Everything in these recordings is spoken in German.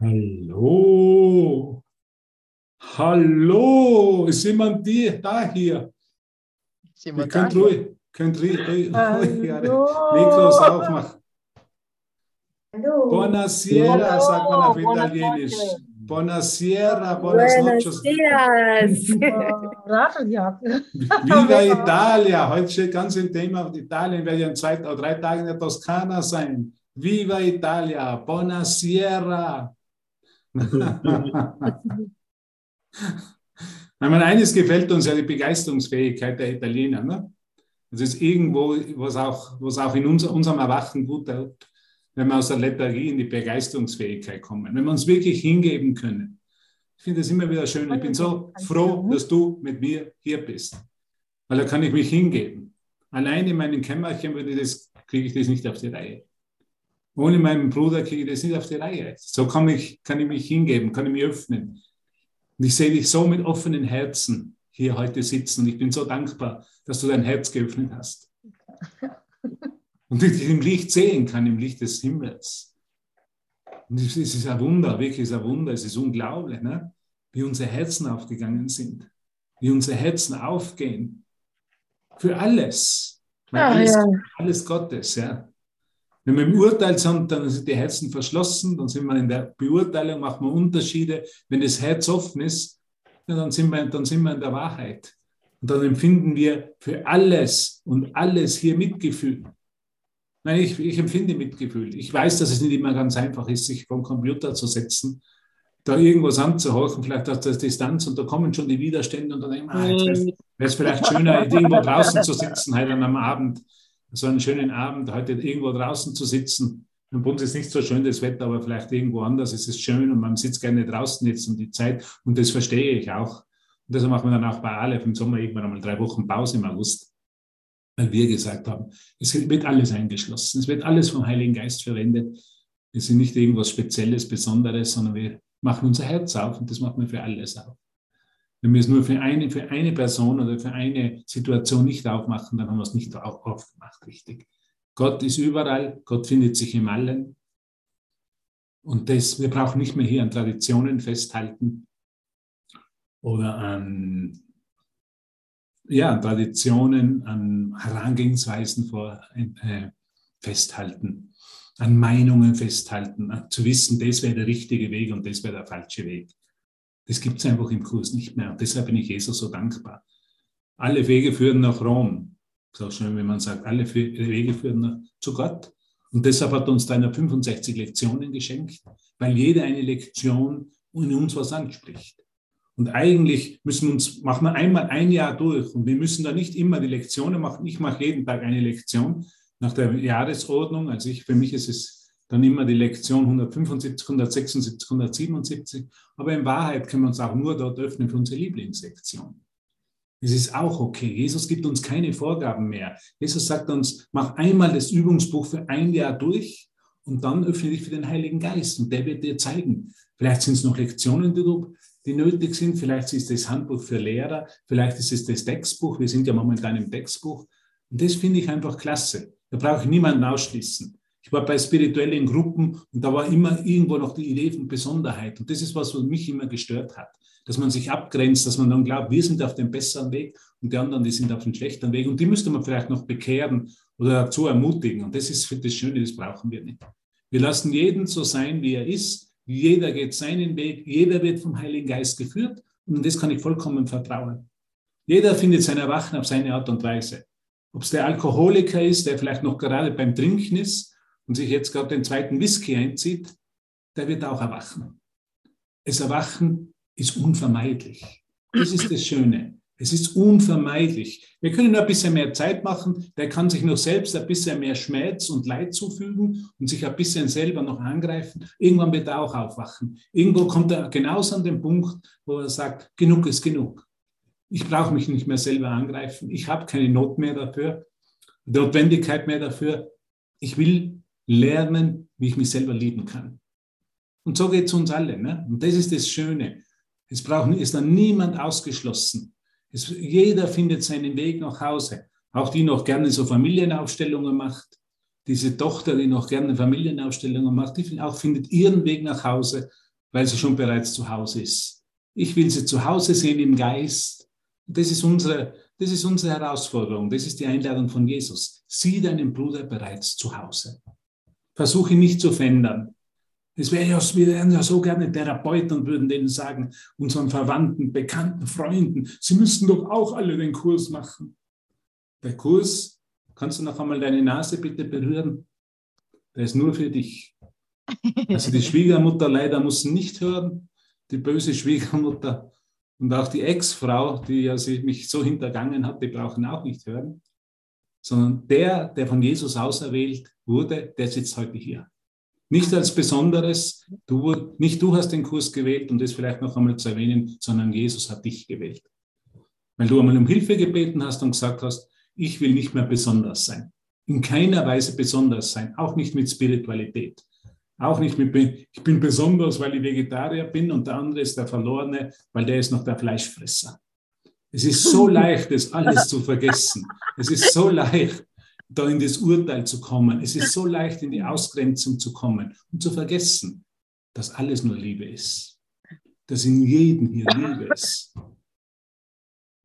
Hallo. Hallo. Ist jemand die, da hier? Ist jemand Ihr könnt da? ruhig, könnt ruhig, ruhig, ruhig. Mikros aufmachen. Hallo. Buonasera, Hallo, sagt man auf Italienisch. Buonasera, buenas noches. Viva Italia! Heute steht ganz im Thema auf Italien. Ich werde ja in zwei oder drei Tagen in der Toskana sein. Viva Italia! Buonasera! Ich meine, eines gefällt uns ja die Begeisterungsfähigkeit der Italiener. Ne? Das ist irgendwo, was auch, was auch in unser, unserem Erwachen gut tut, wenn wir aus der Lethargie in die Begeisterungsfähigkeit kommen, wenn wir uns wirklich hingeben können. Ich finde es immer wieder schön. Ich bin so froh, dass du mit mir hier bist, weil da kann ich mich hingeben. Allein in meinem Kämmerchen würde das, kriege ich das nicht auf die Reihe. Ohne meinen Bruder kriege ich das nicht auf die Reihe. So kann ich, kann ich mich hingeben, kann ich mich öffnen. Und ich sehe dich so mit offenen Herzen hier heute sitzen. Und ich bin so dankbar, dass du dein Herz geöffnet hast. Und ich dich im Licht sehen kann, im Licht des Himmels. Und es ist ein Wunder, wirklich ein Wunder. Es ist unglaublich, ne? wie unsere Herzen aufgegangen sind. Wie unsere Herzen aufgehen. Für alles. Weil Ah, alles, ja. alles Gottes, ja. Wenn wir im Urteil sind, dann sind die Herzen verschlossen, dann sind wir in der Beurteilung, machen wir Unterschiede. Wenn das Herz offen ist, dann, sind wir, dann sind wir in der Wahrheit. Und dann empfinden wir für alles und alles hier Mitgefühl. Nein, ich, ich empfinde Mitgefühl. Ich weiß, dass es nicht immer ganz einfach ist, sich vom Computer zu setzen, da irgendwas anzuhorchen, vielleicht aus der Distanz, und da kommen schon die Widerstände und dann denkt man, ah, jetzt wäre es vielleicht schöner, irgendwo draußen zu sitzen, heute am Abend, so einen schönen Abend, heute irgendwo draußen zu sitzen. Im Bund ist nicht so schön das Wetter, aber vielleicht irgendwo anders ist es schön und man sitzt gerne draußen jetzt um die Zeit und das verstehe ich auch. Und deshalb machen wir dann auch bei Aleph im Sommer irgendwann einmal drei Wochen Pause im August, weil wir gesagt haben, es wird alles eingeschlossen, es wird alles vom Heiligen Geist verwendet. Wir sind nicht irgendwas Spezielles, Besonderes, sondern wir machen unser Herz auf und das machen wir für alles auf. Wenn wir es nur für eine, für eine Person oder für eine Situation nicht aufmachen, dann haben wir es nicht au- aufgemacht, richtig. Gott ist überall, Gott findet sich im Allen. Und das, wir brauchen nicht mehr hier an Traditionen festhalten oder an, ja, Traditionen, an Herangehensweisen vor, äh, festhalten, an Meinungen festhalten, zu wissen, das wäre der richtige Weg und das wäre der falsche Weg. Das gibt es einfach im Kurs nicht mehr. Und deshalb bin ich Jesus so dankbar. Alle Wege führen nach Rom. So schön, wenn man sagt, alle Wege führen nach, zu Gott. Und deshalb hat uns deiner 65 Lektionen geschenkt, weil jede eine Lektion in uns was anspricht. Und eigentlich müssen wir uns, machen wir einmal ein Jahr durch und wir müssen da nicht immer die Lektionen machen. Ich mache jeden Tag eine Lektion nach der Jahresordnung. Also ich, für mich ist es dann immer die Lektion 175, 176, 177. Aber in Wahrheit können wir uns auch nur dort öffnen für unsere Lieblingslektion. Es ist auch okay. Jesus gibt uns keine Vorgaben mehr. Jesus sagt uns, mach einmal das Übungsbuch für ein Jahr durch und dann öffne dich für den Heiligen Geist und der wird dir zeigen. Vielleicht sind es noch Lektionen, die, du, die nötig sind. Vielleicht ist es das Handbuch für Lehrer. Vielleicht ist es das Textbuch. Wir sind ja momentan im Textbuch. Und das finde ich einfach klasse. Da brauche ich niemanden ausschließen. Ich war bei spirituellen Gruppen und da war immer irgendwo noch die Idee von Besonderheit. Und das ist was, was mich immer gestört hat. Dass man sich abgrenzt, dass man dann glaubt, wir sind auf dem besseren Weg und die anderen, die sind auf dem schlechteren Weg. Und die müsste man vielleicht noch bekehren oder dazu ermutigen. Und das ist für das Schöne, das brauchen wir nicht. Wir lassen jeden so sein, wie er ist. Jeder geht seinen Weg. Jeder wird vom Heiligen Geist geführt. Und das kann ich vollkommen vertrauen. Jeder findet sein Erwachen auf seine Art und Weise. Ob es der Alkoholiker ist, der vielleicht noch gerade beim Trinken ist und sich jetzt gerade den zweiten Whisky einzieht, der wird auch erwachen. Das Erwachen ist unvermeidlich. Das ist das Schöne. Es ist unvermeidlich. Wir können nur ein bisschen mehr Zeit machen. Der kann sich noch selbst ein bisschen mehr Schmerz und Leid zufügen und sich ein bisschen selber noch angreifen. Irgendwann wird er auch aufwachen. Irgendwo kommt er genauso an den Punkt, wo er sagt, genug ist genug. Ich brauche mich nicht mehr selber angreifen. Ich habe keine Not mehr dafür, Notwendigkeit mehr dafür. Ich will lernen, wie ich mich selber lieben kann. Und so geht es uns alle. Ne? Und das ist das Schöne. Es braucht, ist dann niemand ausgeschlossen. Es, jeder findet seinen Weg nach Hause. Auch die noch gerne so Familienaufstellungen macht. Diese Tochter, die noch gerne Familienaufstellungen macht, die auch findet ihren Weg nach Hause. weil sie schon bereits zu Hause ist. Ich will sie zu Hause sehen im Geist. Das ist unsere, das ist unsere Herausforderung. Das ist die Einladung von Jesus. Sieh deinen Bruder bereits zu Hause. Versuche nicht zu verändern. Es wäre ja, wir wären ja so gerne Therapeuten und würden denen sagen, unseren Verwandten, Bekannten, Freunden, sie müssten doch auch alle den Kurs machen. Der Kurs, kannst du noch einmal deine Nase bitte berühren? Der ist nur für dich. Also die Schwiegermutter leider muss nicht hören, die böse Schwiegermutter und auch die Ex-Frau, die ja mich so hintergangen hat, die brauchen auch nicht hören, sondern der, der von Jesus auserwählt wurde, der sitzt heute hier. Nicht als Besonderes, du, nicht du hast den Kurs gewählt, um das vielleicht noch einmal zu erwähnen, sondern Jesus hat dich gewählt. Weil du einmal um Hilfe gebeten hast und gesagt hast, ich will nicht mehr besonders sein. In keiner Weise besonders sein, auch nicht mit Spiritualität. Auch nicht mit, ich bin besonders, weil ich Vegetarier bin und der andere ist der Verlorene, weil der ist noch der Fleischfresser. Es ist so leicht, das alles zu vergessen. Es ist so leicht, da in das Urteil zu kommen. Es ist so leicht, in die Ausgrenzung zu kommen und zu vergessen, dass alles nur Liebe ist. Dass in jedem hier Liebe ist.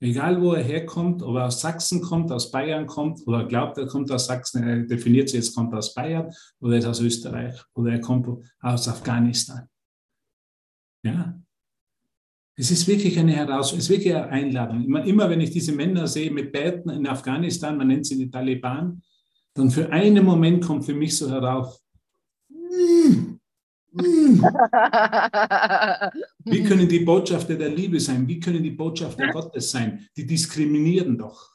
Egal, wo er herkommt, ob er aus Sachsen kommt, aus Bayern kommt, oder glaubt, er kommt aus Sachsen, er definiert sich jetzt, kommt aus Bayern, oder er ist aus Österreich, oder er kommt aus Afghanistan. Ja. Es ist wirklich eine Herausforderung, es ist wirklich eine Einladung. Immer, immer wenn ich diese Männer sehe mit Bärten in Afghanistan, man nennt sie die Taliban, dann für einen Moment kommt für mich so herauf, mm, mm. Wie können die Botschafter der Liebe sein? Wie können die Botschafter Gottes sein? Die diskriminieren doch.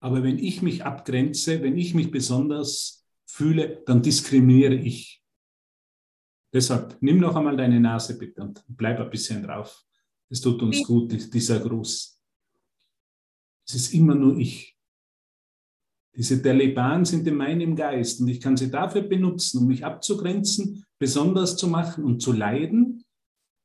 Aber wenn ich mich abgrenze, wenn ich mich besonders fühle, dann diskriminiere ich. Deshalb nimm noch einmal deine Nase bitte und bleib ein bisschen drauf. Es tut uns gut, dieser Gruß. Es ist immer nur ich. Diese Taliban sind in meinem Geist und ich kann sie dafür benutzen, um mich abzugrenzen, besonders zu machen und zu leiden.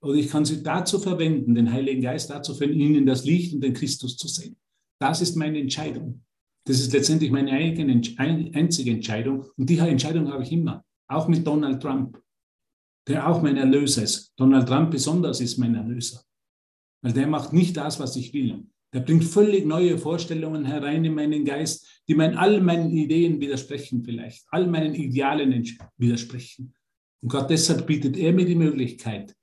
Oder ich kann sie dazu verwenden, den Heiligen Geist dazu verwenden, ihnen das Licht und den Christus zu sehen. Das ist meine Entscheidung. Das ist letztendlich meine eigene, einzige Entscheidung. Und die Entscheidung habe ich immer. Auch mit Donald Trump, der auch mein Erlöser ist. Donald Trump besonders ist mein Erlöser. Weil der macht nicht das, was ich will. Der bringt völlig neue Vorstellungen herein in meinen Geist, die mein, all meinen Ideen widersprechen vielleicht, all meinen Idealen widersprechen. Und Gott deshalb bietet er mir die Möglichkeit,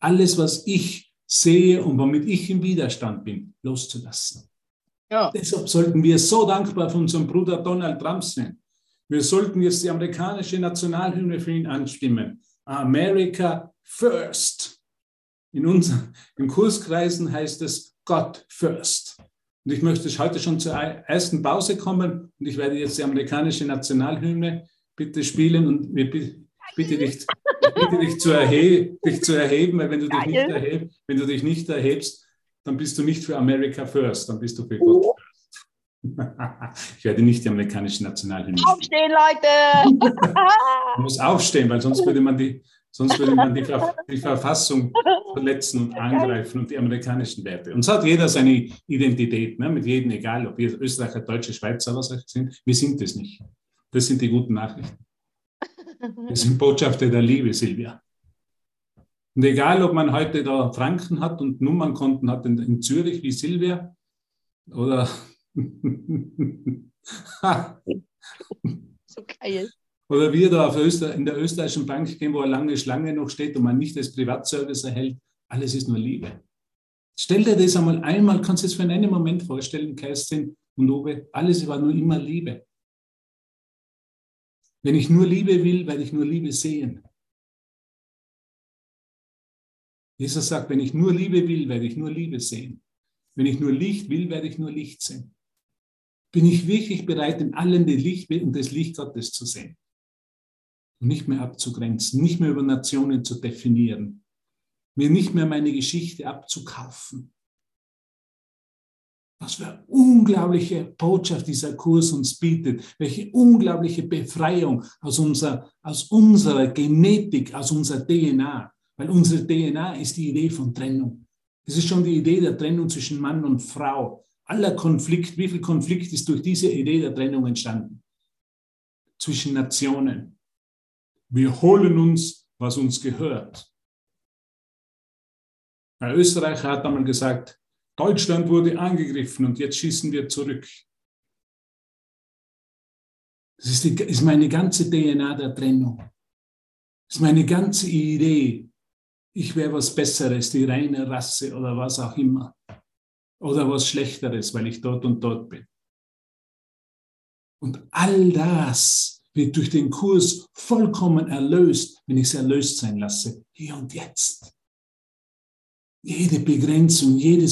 alles, was ich sehe und womit ich im Widerstand bin, loszulassen. Ja. Deshalb sollten wir so dankbar für unseren Bruder Donald Trump sein. Wir sollten jetzt die amerikanische Nationalhymne für ihn anstimmen. America first. In unseren, in Kurskreisen heißt es God first. Und ich möchte heute schon zur ersten Pause kommen und ich werde jetzt die amerikanische Nationalhymne bitte spielen und wir bitte dich, bitte dich, zu, erheben, dich zu erheben, weil wenn du dich, nicht erhebst, wenn du dich nicht erhebst, dann bist du nicht für America First, dann bist du für Gott oh. First. Ich werde nicht die amerikanische Nationalhymne. Aufstehen, Leute! Man muss aufstehen, weil sonst würde man die, sonst würde man die, die Verfassung verletzen und angreifen und die amerikanischen Werte. Und so hat jeder seine Identität, ne, mit jedem, egal ob wir Österreicher, Deutsche, Schweizer, was sind. Wir sind es nicht. Das sind die guten Nachrichten. Wir sind Botschafter der Liebe, Silvia. Und egal, ob man heute da Franken hat und Nummernkonten hat in, in Zürich wie Silvia oder so geil. Oder wir da Öster, in der österreichischen Bank gehen, wo eine lange Schlange noch steht und man nicht das Privatservice erhält, alles ist nur Liebe. Stell dir das einmal einmal, kannst du es für einen Moment vorstellen, Kerstin und Uwe, alles war nur immer Liebe. Wenn ich nur Liebe will, werde ich nur Liebe sehen. Jesus sagt, wenn ich nur Liebe will, werde ich nur Liebe sehen. Wenn ich nur Licht will, werde ich nur Licht sehen. Bin ich wirklich bereit, in allen das Licht das Licht Gottes zu sehen? Und nicht mehr abzugrenzen, nicht mehr über Nationen zu definieren, mir nicht mehr meine Geschichte abzukaufen, was für eine unglaubliche Botschaft dieser Kurs uns bietet, welche unglaubliche Befreiung aus unserer, aus unserer Genetik, aus unserer DNA. Weil unsere DNA ist die Idee von Trennung. Es ist schon die Idee der Trennung zwischen Mann und Frau. Aller Konflikt, wie viel Konflikt ist durch diese Idee der Trennung entstanden? Zwischen Nationen. Wir holen uns was uns gehört. Ein Österreicher hat einmal gesagt, Deutschland wurde angegriffen und jetzt schießen wir zurück. Das ist, die, ist meine ganze DNA der Trennung. Das ist meine ganze Idee. Ich wäre was Besseres, die reine Rasse oder was auch immer. Oder was Schlechteres, weil ich dort und dort bin. Und all das wird durch den Kurs vollkommen erlöst, wenn ich es erlöst sein lasse, hier und jetzt. Jede Begrenzung, jede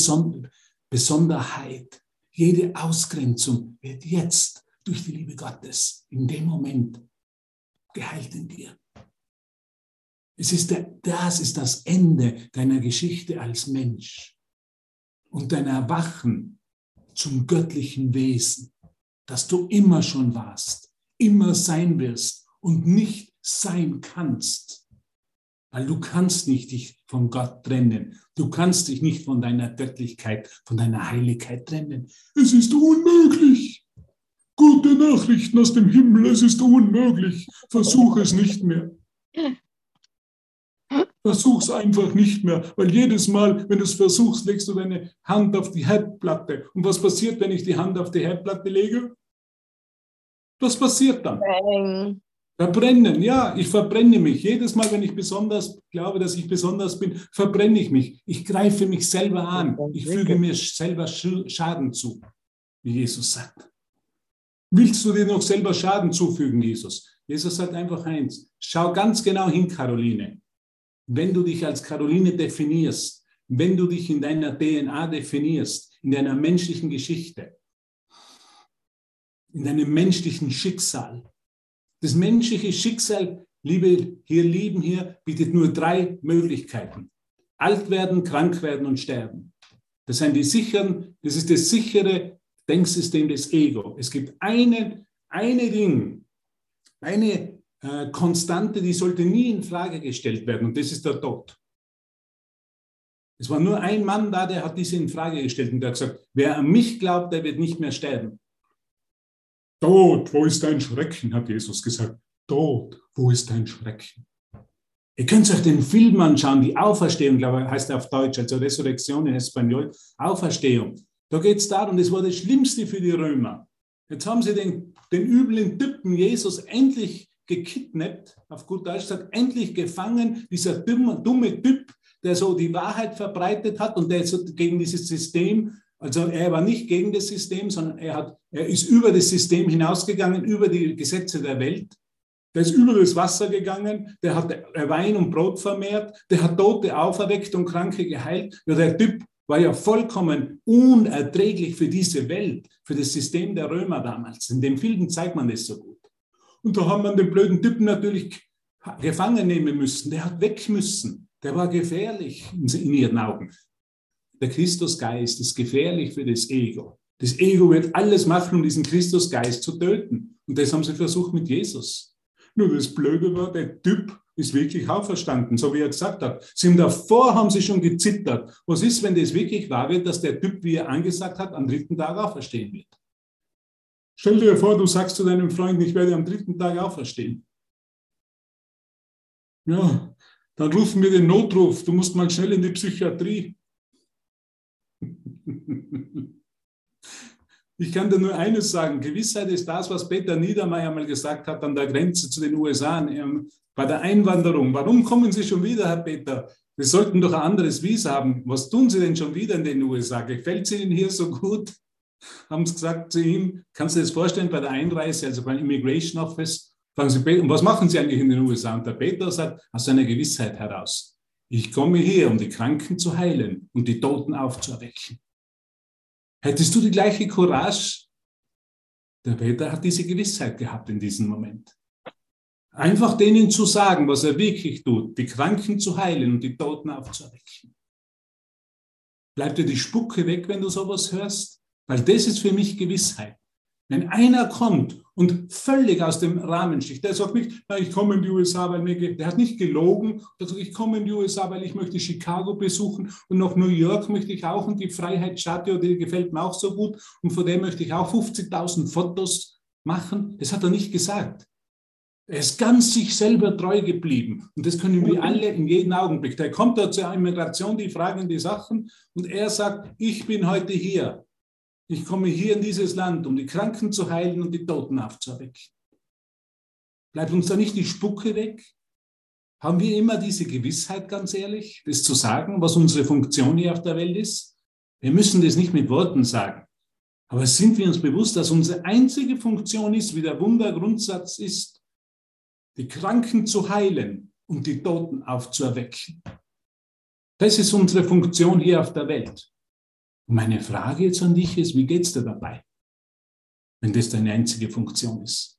Besonderheit, jede Ausgrenzung wird jetzt durch die Liebe Gottes in dem Moment geheilt in dir. Es ist der, das ist das Ende deiner Geschichte als Mensch und dein Erwachen zum göttlichen Wesen, das du immer schon warst, immer sein wirst und nicht sein kannst. Weil du kannst nicht dich von Gott trennen. Du kannst dich nicht von deiner Göttlichkeit, von deiner Heiligkeit trennen. Es ist unmöglich. Gute Nachrichten aus dem Himmel, es ist unmöglich. Versuch es nicht mehr. Versuch es einfach nicht mehr, weil jedes Mal, wenn du es versuchst, legst du deine Hand auf die Herdplatte. Und was passiert, wenn ich die Hand auf die Herdplatte lege? Was passiert dann? Bang. Verbrennen, ja, ich verbrenne mich. Jedes Mal, wenn ich besonders glaube, dass ich besonders bin, verbrenne ich mich. Ich greife mich selber an. Ich füge mir selber Schaden zu, wie Jesus sagt. Willst du dir noch selber Schaden zufügen, Jesus? Jesus sagt einfach eins. Schau ganz genau hin, Caroline. Wenn du dich als Caroline definierst, wenn du dich in deiner DNA definierst, in deiner menschlichen Geschichte, in deinem menschlichen Schicksal. Das menschliche Schicksal, liebe hier lieben hier, bietet nur drei Möglichkeiten. Alt werden, krank werden und sterben. Das sind die sicheren, das ist das sichere Denksystem des Ego. Es gibt eine, eine Ding, eine äh, Konstante, die sollte nie in Frage gestellt werden, und das ist der Tod. Es war nur ein Mann da, der hat diese in Frage gestellt und der hat gesagt, wer an mich glaubt, der wird nicht mehr sterben. Tod, wo ist dein Schrecken, hat Jesus gesagt. Tod, wo ist dein Schrecken? Ihr könnt euch den Film anschauen, die Auferstehung, glaube ich, heißt er auf Deutsch, also Resurrektion in Espanol, Auferstehung. Da geht es darum, das war das Schlimmste für die Römer. Jetzt haben sie den, den üblen Typen Jesus endlich gekidnappt, auf gut Deutsch gesagt, endlich gefangen, dieser dumme, dumme Typ, der so die Wahrheit verbreitet hat und der so gegen dieses System also er war nicht gegen das System, sondern er, hat, er ist über das System hinausgegangen, über die Gesetze der Welt. Der ist über das Wasser gegangen, der hat Wein und Brot vermehrt, der hat Tote auferweckt und Kranke geheilt. Ja, der Typ war ja vollkommen unerträglich für diese Welt, für das System der Römer damals. In dem Film zeigt man das so gut. Und da haben wir den blöden Typen natürlich gefangen nehmen müssen. Der hat weg müssen. Der war gefährlich in ihren Augen. Der Christusgeist ist gefährlich für das Ego. Das Ego wird alles machen, um diesen Christusgeist zu töten. Und das haben sie versucht mit Jesus. Nur das Blöde war, der Typ ist wirklich auferstanden, so wie er gesagt hat. Sie haben davor haben sie schon gezittert. Was ist, wenn das wirklich wahr wird, dass der Typ, wie er angesagt hat, am dritten Tag auferstehen wird? Stell dir vor, du sagst zu deinem Freund, ich werde am dritten Tag auferstehen. Ja, dann rufen wir den Notruf. Du musst mal schnell in die Psychiatrie. Ich kann dir nur eines sagen, Gewissheit ist das, was Peter Niedermeyer mal gesagt hat an der Grenze zu den USA bei der Einwanderung. Warum kommen Sie schon wieder, Herr Peter? Wir sollten doch ein anderes Visa haben. Was tun Sie denn schon wieder in den USA? Gefällt es Ihnen hier so gut? Haben Sie gesagt zu ihm, kannst du dir das vorstellen, bei der Einreise, also beim Immigration Office, fragen Sie, und was machen Sie eigentlich in den USA? Und der Peter sagt, aus seiner Gewissheit heraus, ich komme hier, um die Kranken zu heilen und die Toten aufzuerwecken. Hättest du die gleiche Courage? Der Peter hat diese Gewissheit gehabt in diesem Moment. Einfach denen zu sagen, was er wirklich tut, die Kranken zu heilen und die Toten aufzuerwecken. Bleibt dir die Spucke weg, wenn du sowas hörst? Weil das ist für mich Gewissheit. Wenn einer kommt und völlig aus dem Rahmen sticht, der sagt nicht, na, ich komme in die USA, weil mir, der hat nicht gelogen, der sagt, ich komme in die USA, weil ich möchte Chicago besuchen und nach New York möchte ich auch und die Freiheitsstatue, die gefällt mir auch so gut und von der möchte ich auch 50.000 Fotos machen. Das hat er nicht gesagt. Er ist ganz sich selber treu geblieben. Und das können wir alle in jedem Augenblick. Da kommt da zur Immigration, die fragen die Sachen und er sagt, ich bin heute hier. Ich komme hier in dieses Land, um die Kranken zu heilen und die Toten aufzuerwecken. Bleibt uns da nicht die Spucke weg? Haben wir immer diese Gewissheit, ganz ehrlich, das zu sagen, was unsere Funktion hier auf der Welt ist? Wir müssen das nicht mit Worten sagen. Aber sind wir uns bewusst, dass unsere einzige Funktion ist, wie der Wundergrundsatz ist, die Kranken zu heilen und die Toten aufzuerwecken? Das ist unsere Funktion hier auf der Welt. Und meine Frage jetzt an dich ist, wie geht's dir dabei, wenn das deine einzige Funktion ist?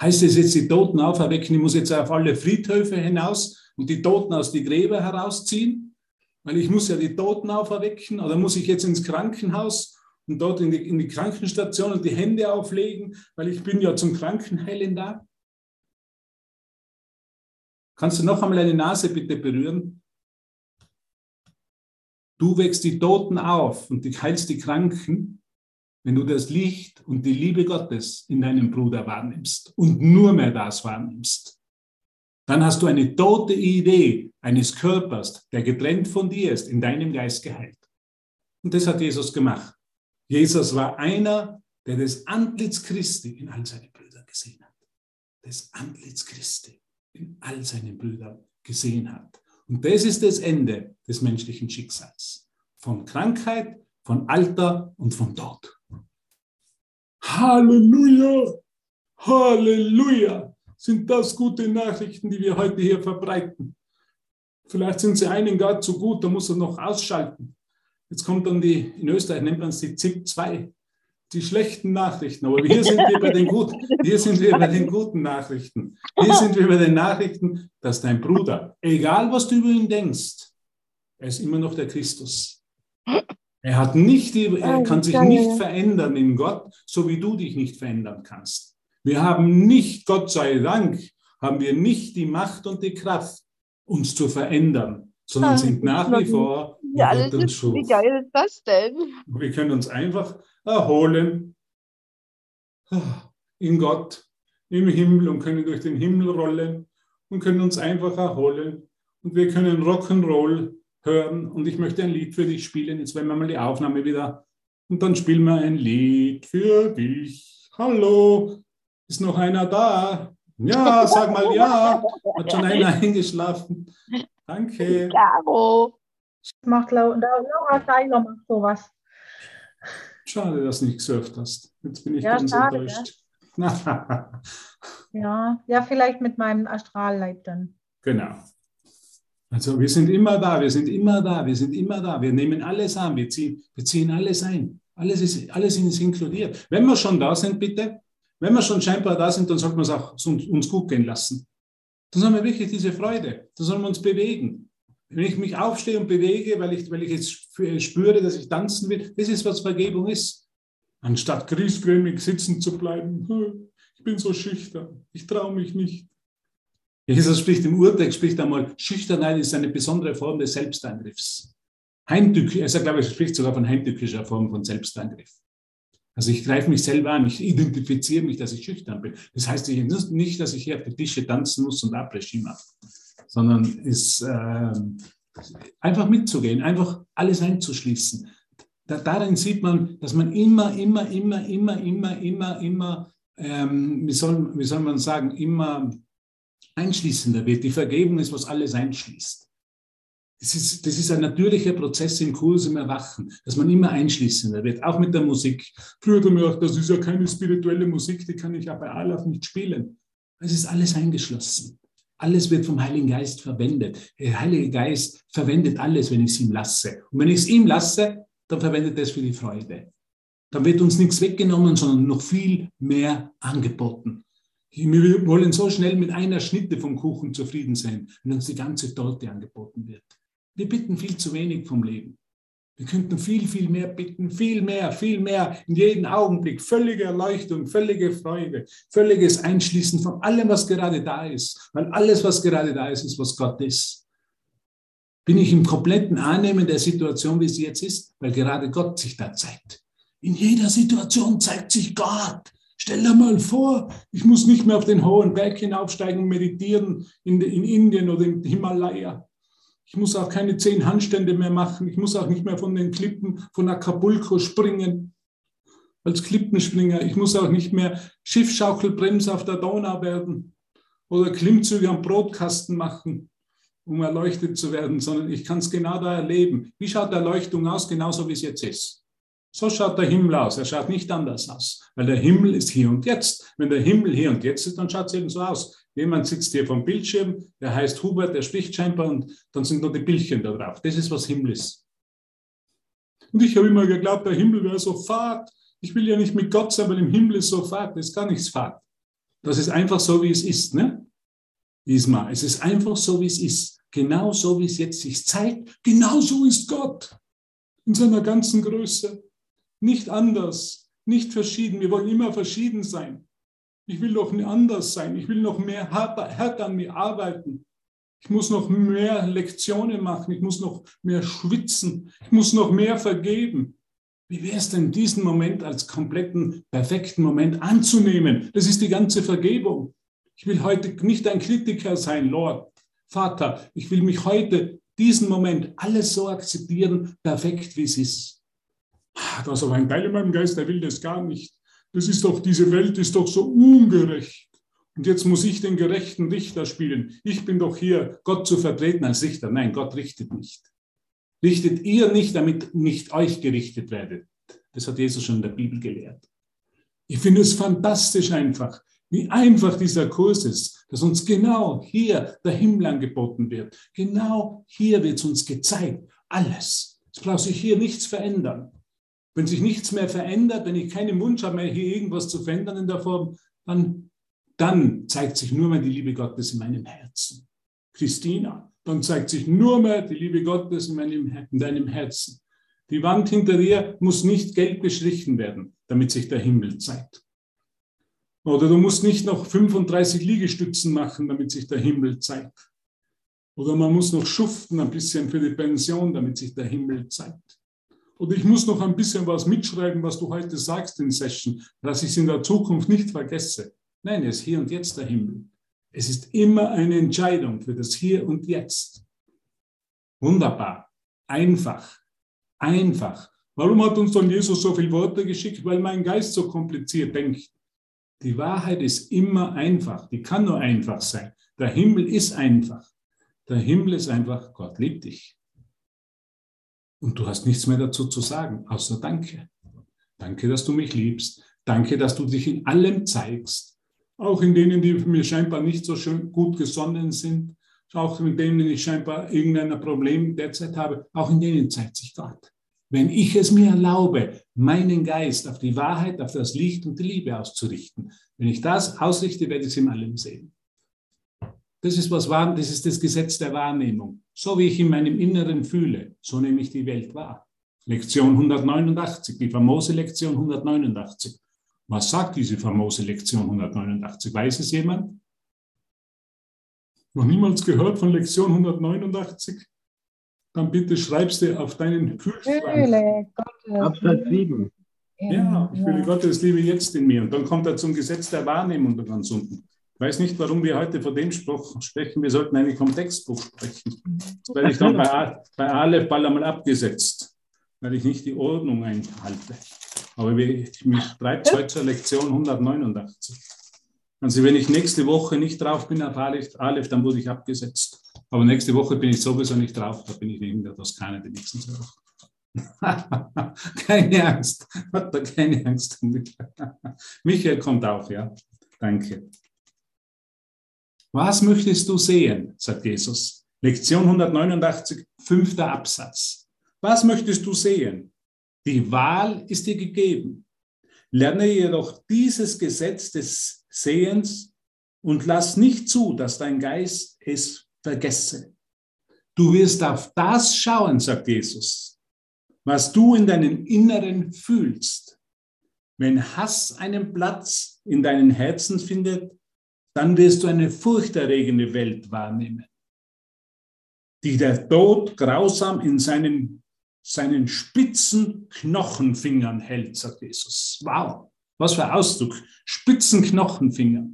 Heißt es jetzt, die Toten auferwecken, ich muss jetzt auf alle Friedhöfe hinaus und die Toten aus die Gräber herausziehen? Weil ich muss ja die Toten auferwecken oder muss ich jetzt ins Krankenhaus und dort in die, in die Krankenstation und die Hände auflegen, weil ich bin ja zum Krankenheilen da. Kannst du noch einmal eine Nase bitte berühren? Du wächst die Toten auf und heilst die Kranken, wenn du das Licht und die Liebe Gottes in deinem Bruder wahrnimmst und nur mehr das wahrnimmst. Dann hast du eine tote Idee eines Körpers, der getrennt von dir ist, in deinem Geist geheilt. Und das hat Jesus gemacht. Jesus war einer, der das Antlitz Christi in all seinen Brüdern gesehen hat. Das Antlitz Christi in all seinen Brüdern gesehen hat. Und das ist das Ende des menschlichen Schicksals. Von Krankheit, von Alter und von Tod. Halleluja! Halleluja! Sind das gute Nachrichten, die wir heute hier verbreiten? Vielleicht sind sie einen gar zu gut, da muss er noch ausschalten. Jetzt kommt dann die, in Österreich nennt man es die ZIP 2, die schlechten Nachrichten. Aber hier sind wir bei den guten, hier sind wir bei den guten Nachrichten. Hier sind wir bei den Nachrichten, dass dein Bruder, egal was du über ihn denkst, er ist immer noch der Christus. Er hat nicht er kann sich nicht verändern in Gott, so wie du dich nicht verändern kannst. Wir haben nicht, Gott sei Dank, haben wir nicht die Macht und die Kraft, uns zu verändern, sondern sind nach wie vor ja, alles ist, wie geil ist das denn? Wir können uns einfach erholen in Gott, im Himmel und können durch den Himmel rollen und können uns einfach erholen. Und wir können Rock'n'Roll hören. Und ich möchte ein Lied für dich spielen. Jetzt werden wir mal die Aufnahme wieder. Und dann spielen wir ein Lied für dich. Hallo, ist noch einer da? Ja, sag mal ja. Hat schon einer eingeschlafen. Danke. Caro. Macht Laura, Laura Seiler macht sowas. Schade, dass du nicht gesurft hast. Jetzt bin ich ja, ganz schade, enttäuscht. Ja. ja, ja, vielleicht mit meinem Astralleib dann. Genau. Also wir sind immer da, wir sind immer da, wir sind immer da. Wir nehmen alles an, wir ziehen, wir ziehen alles ein. Alles ist, alles ist inkludiert. Wenn wir schon da sind, bitte, wenn wir schon scheinbar da sind, dann sollten wir es auch uns gut gehen lassen. Dann haben wir wirklich diese Freude. Dann sollen wir uns bewegen. Wenn ich mich aufstehe und bewege, weil ich, weil ich jetzt spüre, dass ich tanzen will, das ist, was Vergebung ist. Anstatt griesgrämig sitzen zu bleiben, ich bin so schüchtern, ich traue mich nicht. Jesus spricht im Urtext, spricht einmal, Schüchternheit ist eine besondere Form des Selbstangriffs. Heimtück, also glaube ich, spricht sogar von heimtückischer Form von Selbstangriff. Also ich greife mich selber an, ich identifiziere mich, dass ich schüchtern bin. Das heißt nicht, dass ich hier auf die Tische tanzen muss und Abregime habe sondern ist äh, einfach mitzugehen, einfach alles einzuschließen. Da, darin sieht man, dass man immer, immer, immer, immer, immer, immer, immer, ähm, wie, soll, wie soll man sagen, immer einschließender wird. Die Vergebung ist, was alles einschließt. Das ist, das ist ein natürlicher Prozess im Kurs, im Erwachen, dass man immer einschließender wird, auch mit der Musik. Früher hat man gedacht, das ist ja keine spirituelle Musik, die kann ich ja bei Allah nicht spielen. Es ist alles eingeschlossen. Alles wird vom Heiligen Geist verwendet. Der Heilige Geist verwendet alles, wenn ich es ihm lasse. Und wenn ich es ihm lasse, dann verwendet er es für die Freude. Dann wird uns nichts weggenommen, sondern noch viel mehr angeboten. Wir wollen so schnell mit einer Schnitte vom Kuchen zufrieden sein, wenn uns die ganze Torte angeboten wird. Wir bitten viel zu wenig vom Leben. Wir könnten viel, viel mehr bitten, viel mehr, viel mehr, in jedem Augenblick, völlige Erleuchtung, völlige Freude, völliges Einschließen von allem, was gerade da ist. Weil alles, was gerade da ist, ist, was Gott ist. Bin ich im kompletten Annehmen der Situation, wie sie jetzt ist, weil gerade Gott sich da zeigt. In jeder Situation zeigt sich Gott. Stell dir mal vor, ich muss nicht mehr auf den hohen Berg hinaufsteigen und meditieren in, in Indien oder im Himalaya. Ich muss auch keine zehn Handstände mehr machen. Ich muss auch nicht mehr von den Klippen von Acapulco springen als Klippenspringer. Ich muss auch nicht mehr Schiffschaukelbremse auf der Donau werden oder Klimmzüge am Brotkasten machen, um erleuchtet zu werden, sondern ich kann es genau da erleben. Wie schaut Erleuchtung aus? Genauso wie es jetzt ist. So schaut der Himmel aus. Er schaut nicht anders aus, weil der Himmel ist hier und jetzt. Wenn der Himmel hier und jetzt ist, dann schaut es eben so aus. Jemand sitzt hier vom Bildschirm, der heißt Hubert, der spricht scheinbar und dann sind noch die Bildchen da drauf. Das ist, was Himmel ist. Und ich habe immer geglaubt, der Himmel wäre so fad. Ich will ja nicht mit Gott sein, weil im Himmel ist so fad. Das ist gar nichts fad. Das ist einfach so, wie es ist, ne? Isma, es ist einfach so, wie es ist. Genau so, wie es jetzt sich zeigt. Genau so ist Gott. In seiner ganzen Größe. Nicht anders, nicht verschieden. Wir wollen immer verschieden sein. Ich will doch anders sein. Ich will noch mehr härter an mir arbeiten. Ich muss noch mehr Lektionen machen. Ich muss noch mehr schwitzen. Ich muss noch mehr vergeben. Wie wäre es denn, diesen Moment als kompletten, perfekten Moment anzunehmen? Das ist die ganze Vergebung. Ich will heute nicht ein Kritiker sein, Lord, Vater. Ich will mich heute, diesen Moment, alles so akzeptieren, perfekt wie es ist. Ah, da ist aber ein Teil in meinem Geist, der will das gar nicht. Das ist doch, diese Welt ist doch so ungerecht. Und jetzt muss ich den gerechten Richter spielen. Ich bin doch hier, Gott zu vertreten als Richter. Nein, Gott richtet nicht. Richtet ihr nicht, damit nicht euch gerichtet werdet. Das hat Jesus schon in der Bibel gelehrt. Ich finde es fantastisch einfach, wie einfach dieser Kurs ist, dass uns genau hier der Himmel angeboten wird. Genau hier wird es uns gezeigt. Alles. Es braucht sich hier nichts verändern. Wenn sich nichts mehr verändert, wenn ich keinen Wunsch habe mehr, hier irgendwas zu verändern in der Form, dann, dann zeigt sich nur mehr die Liebe Gottes in meinem Herzen. Christina, dann zeigt sich nur mehr die Liebe Gottes in, meinem, in deinem Herzen. Die Wand hinter dir muss nicht gelb beschrichen werden, damit sich der Himmel zeigt. Oder du musst nicht noch 35 Liegestützen machen, damit sich der Himmel zeigt. Oder man muss noch schuften ein bisschen für die Pension, damit sich der Himmel zeigt. Oder ich muss noch ein bisschen was mitschreiben, was du heute sagst in Session, dass ich es in der Zukunft nicht vergesse. Nein, es ist hier und jetzt der Himmel. Es ist immer eine Entscheidung für das Hier und Jetzt. Wunderbar. Einfach. Einfach. Warum hat uns dann Jesus so viele Worte geschickt? Weil mein Geist so kompliziert denkt. Die Wahrheit ist immer einfach. Die kann nur einfach sein. Der Himmel ist einfach. Der Himmel ist einfach, Gott liebt dich. Und du hast nichts mehr dazu zu sagen, außer Danke. Danke, dass du mich liebst. Danke, dass du dich in allem zeigst. Auch in denen, die mir scheinbar nicht so schön gut gesonnen sind. Auch in denen ich scheinbar irgendein Problem derzeit habe. Auch in denen zeigt sich Gott. Wenn ich es mir erlaube, meinen Geist auf die Wahrheit, auf das Licht und die Liebe auszurichten, wenn ich das ausrichte, werde ich es in allem sehen. Das ist was das ist das Gesetz der Wahrnehmung. So wie ich in meinem Inneren fühle, so nehme ich die Welt wahr. Lektion 189, die famose Lektion 189. Was sagt diese famose Lektion 189? Weiß es jemand? Noch niemals gehört von Lektion 189? Dann bitte schreibst du auf deinen Kühlschrank. Absatz 7. Ja, ich fühle Gottes Liebe jetzt in mir. Und dann kommt er zum Gesetz der Wahrnehmung ganz unten. Ich weiß nicht, warum wir heute von dem Spruch sprechen. Wir sollten eigentlich vom Textbuch sprechen. Das werde ich dann bei, bei Aleph bald einmal abgesetzt, weil ich nicht die Ordnung einhalte. Aber mich treibt es heute zur Lektion 189. Also wenn ich nächste Woche nicht drauf bin auf Aleph, Aleph, dann wurde ich abgesetzt. Aber nächste Woche bin ich sowieso nicht drauf, da bin ich in der Toskana die nächsten zwei Wochen. keine Angst, hat da keine Angst. Michael kommt auch, ja. Danke. Was möchtest du sehen? sagt Jesus. Lektion 189, fünfter Absatz. Was möchtest du sehen? Die Wahl ist dir gegeben. Lerne jedoch dieses Gesetz des Sehens und lass nicht zu, dass dein Geist es vergesse. Du wirst auf das schauen, sagt Jesus, was du in deinem Inneren fühlst. Wenn Hass einen Platz in deinen Herzen findet, dann wirst du eine furchterregende Welt wahrnehmen, die der Tod grausam in seinen, seinen spitzen Knochenfingern hält, sagt Jesus. Wow, Was für Ausdruck. Spitzenknochenfinger.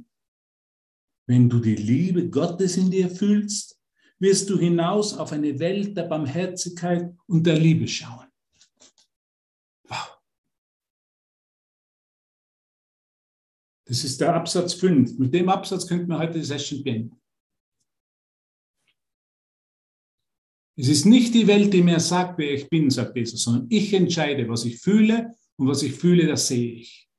Wenn du die Liebe Gottes in dir fühlst, wirst du hinaus auf eine Welt der Barmherzigkeit und der Liebe schauen. Wow. Das ist der Absatz 5. Mit dem Absatz könnten wir heute die Session beenden. Es ist nicht die Welt, die mir sagt, wer ich bin, sagt Jesus, sondern ich entscheide, was ich fühle und was ich fühle, das sehe ich.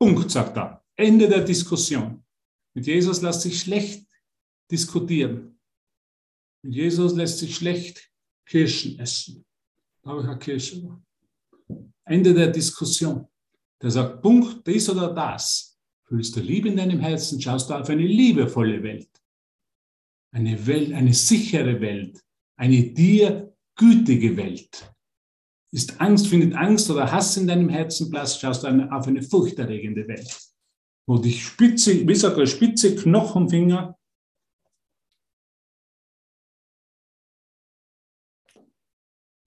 Punkt, sagt er. Ende der Diskussion. Mit Jesus lässt sich schlecht diskutieren. Mit Jesus lässt sich schlecht Kirschen essen. Da habe ich eine Kirsche. Ende der Diskussion. Der sagt, Punkt, dies oder das. Fühlst du Liebe in deinem Herzen, schaust du auf eine liebevolle Welt. Eine Welt, eine sichere Welt, eine dir gütige Welt. Ist Angst, findet Angst oder Hass in deinem Herzen Platz, schaust du auf eine furchterregende Welt, wo dich spitze, wie sagt er, spitze Knochenfinger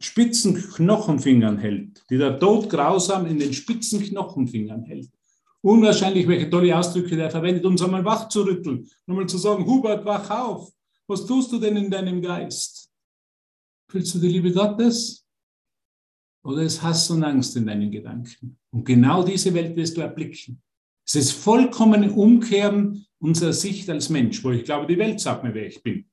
spitzen Knochenfingern hält, die der Tod grausam in den spitzen Knochenfingern hält. Unwahrscheinlich, welche tolle Ausdrücke der verwendet, uns einmal wach zu rütteln, nochmal zu sagen, Hubert, wach auf. Was tust du denn in deinem Geist? Fühlst du die Liebe Gottes? Oder ist Hass und Angst in deinen Gedanken? Und genau diese Welt wirst du erblicken. Es ist vollkommen Umkehren unserer Sicht als Mensch, wo ich glaube, die Welt sagt mir, wer ich bin.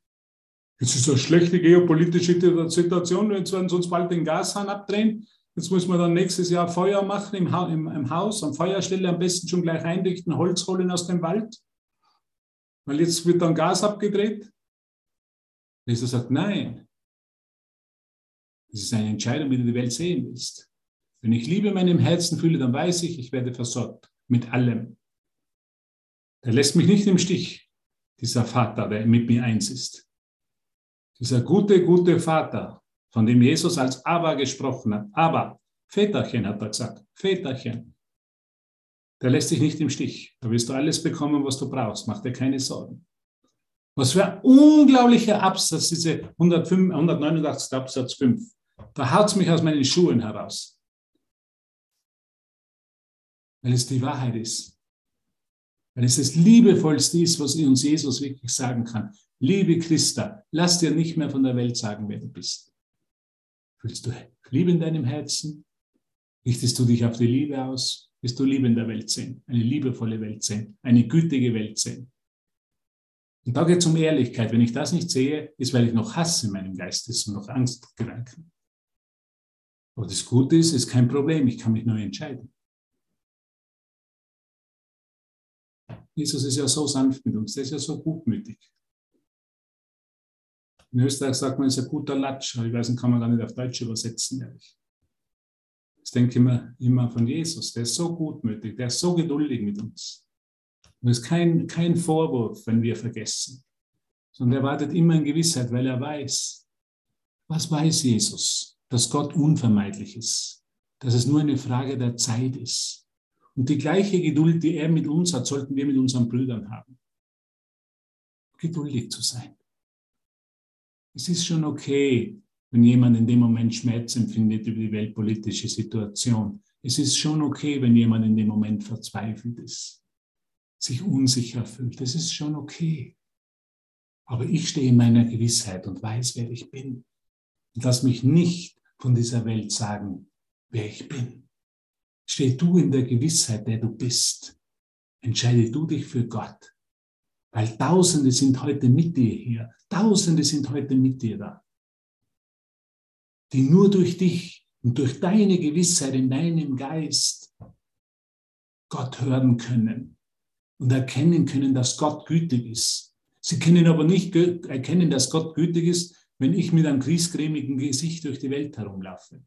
Es ist eine schlechte geopolitische Situation, werden sie uns bald den Gashahn abdrehen. Jetzt muss man dann nächstes Jahr Feuer machen im, ha im, im Haus, am Feuerstelle am besten schon gleich einrichten, Holz holen aus dem Wald. Weil jetzt wird dann Gas abgedreht. Jesus sagt, nein, das ist eine Entscheidung, wie du die Welt sehen willst. Wenn ich Liebe in meinem Herzen fühle, dann weiß ich, ich werde versorgt mit allem. Er lässt mich nicht im Stich, dieser Vater, der mit mir eins ist. Dieser gute, gute Vater, von dem Jesus als Aber gesprochen hat. Aber, Väterchen hat er gesagt, Väterchen. Der lässt dich nicht im Stich. Da wirst du alles bekommen, was du brauchst. Mach dir keine Sorgen. Was für ein unglaublicher Absatz, diese 105, 189. Absatz 5. Da haut es mich aus meinen Schuhen heraus. Weil es die Wahrheit ist. Weil es das Liebevollste ist, was uns Jesus wirklich sagen kann. Liebe Christa, lass dir nicht mehr von der Welt sagen, wer du bist. Fühlst du Liebe in deinem Herzen? Richtest du dich auf die Liebe aus? Wirst du Liebe in der Welt sehen, eine liebevolle Welt sehen, eine gütige Welt sehen. Und da geht es um Ehrlichkeit. Wenn ich das nicht sehe, ist, weil ich noch Hass in meinem Geist ist und noch Angstgedanken. Aber das Gute ist, ist kein Problem, ich kann mich neu entscheiden. Jesus ist ja so sanft mit uns, der ist ja so gutmütig. In Österreich sagt man, er ist ein guter Latsch, aber ich weiß nicht, kann man gar nicht auf Deutsch übersetzen, ehrlich. Das denke ich immer, immer von Jesus, der ist so gutmütig, der ist so geduldig mit uns. Und es ist kein, kein Vorwurf, wenn wir vergessen, sondern er wartet immer in Gewissheit, weil er weiß, was weiß Jesus? dass Gott unvermeidlich ist, dass es nur eine Frage der Zeit ist. Und die gleiche Geduld, die er mit uns hat, sollten wir mit unseren Brüdern haben. Geduldig zu sein. Es ist schon okay, wenn jemand in dem Moment Schmerz empfindet über die weltpolitische Situation. Es ist schon okay, wenn jemand in dem Moment verzweifelt ist, sich unsicher fühlt. Es ist schon okay. Aber ich stehe in meiner Gewissheit und weiß, wer ich bin. Und lass mich nicht von dieser Welt sagen, wer ich bin. Steh du in der Gewissheit, der du bist. Entscheide du dich für Gott. Weil Tausende sind heute mit dir hier. Tausende sind heute mit dir da. Die nur durch dich und durch deine Gewissheit in deinem Geist Gott hören können und erkennen können, dass Gott gütig ist. Sie können aber nicht erkennen, dass Gott gütig ist, wenn ich mit einem griesgrämigen Gesicht durch die Welt herumlaufe.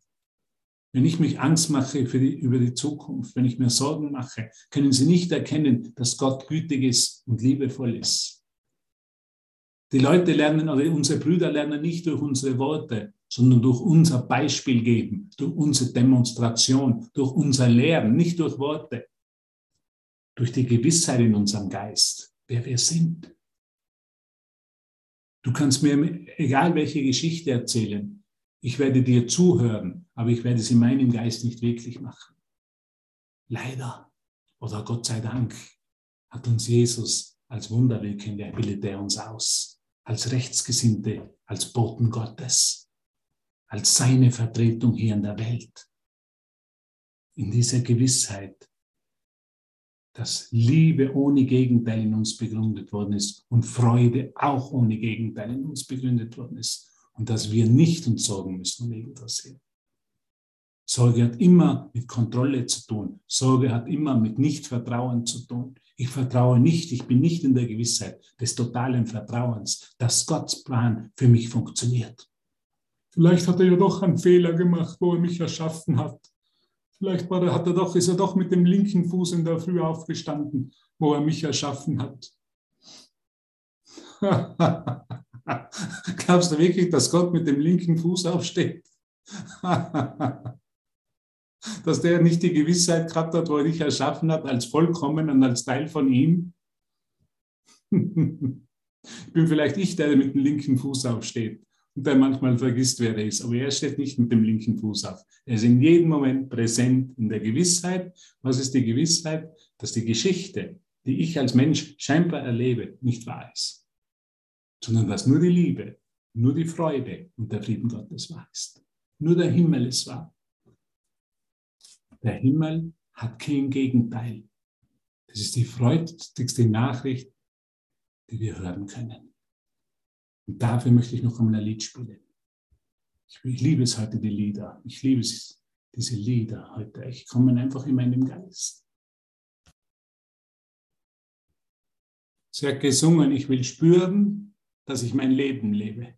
Wenn ich mich Angst mache für die, über die Zukunft, wenn ich mir Sorgen mache, können Sie nicht erkennen, dass Gott gütig ist und liebevoll ist. Die Leute lernen, oder unsere Brüder lernen nicht durch unsere Worte, sondern durch unser Beispiel geben, durch unsere Demonstration, durch unser Lehren, nicht durch Worte, durch die Gewissheit in unserem Geist, wer wir sind. Du kannst mir egal welche Geschichte erzählen. Ich werde dir zuhören, aber ich werde sie meinem Geist nicht wirklich machen. Leider. Oder Gott sei Dank hat uns Jesus als Wunderwirkende, bildet uns aus, als Rechtsgesinnte, als Boten Gottes, als seine Vertretung hier in der Welt. In dieser Gewissheit, dass Liebe ohne Gegenteil in uns begründet worden ist und Freude auch ohne Gegenteil in uns begründet worden ist und dass wir nicht uns sorgen müssen um irgendwas hier. Sorge hat immer mit Kontrolle zu tun. Sorge hat immer mit Nichtvertrauen zu tun. Ich vertraue nicht, ich bin nicht in der Gewissheit des totalen Vertrauens, dass Gottes Plan für mich funktioniert. Vielleicht hat er ja doch einen Fehler gemacht, wo er mich erschaffen hat. Vielleicht war er, hat er doch, ist er doch mit dem linken Fuß in der Früh aufgestanden, wo er mich erschaffen hat. Glaubst du wirklich, dass Gott mit dem linken Fuß aufsteht? dass der nicht die Gewissheit gehabt hat, wo er dich erschaffen hat, als vollkommen und als Teil von ihm. ich bin vielleicht ich, der mit dem linken Fuß aufsteht und der manchmal vergisst, wer er ist. Aber er steht nicht mit dem linken Fuß auf. Er ist in jedem Moment präsent in der Gewissheit. Was ist die Gewissheit? Dass die Geschichte, die ich als Mensch scheinbar erlebe, nicht wahr ist, sondern dass nur die Liebe, nur die Freude und der Frieden Gottes ist. Nur der Himmel ist wahr. Der Himmel hat kein Gegenteil. Das ist die freudigste Nachricht, die wir hören können. Und dafür möchte ich noch einmal ein Lied spielen. Ich, ich liebe es heute, die Lieder. Ich liebe es, diese Lieder heute. Ich komme einfach in meinem Geist. Sie hat gesungen, ich will spüren, dass ich mein Leben lebe.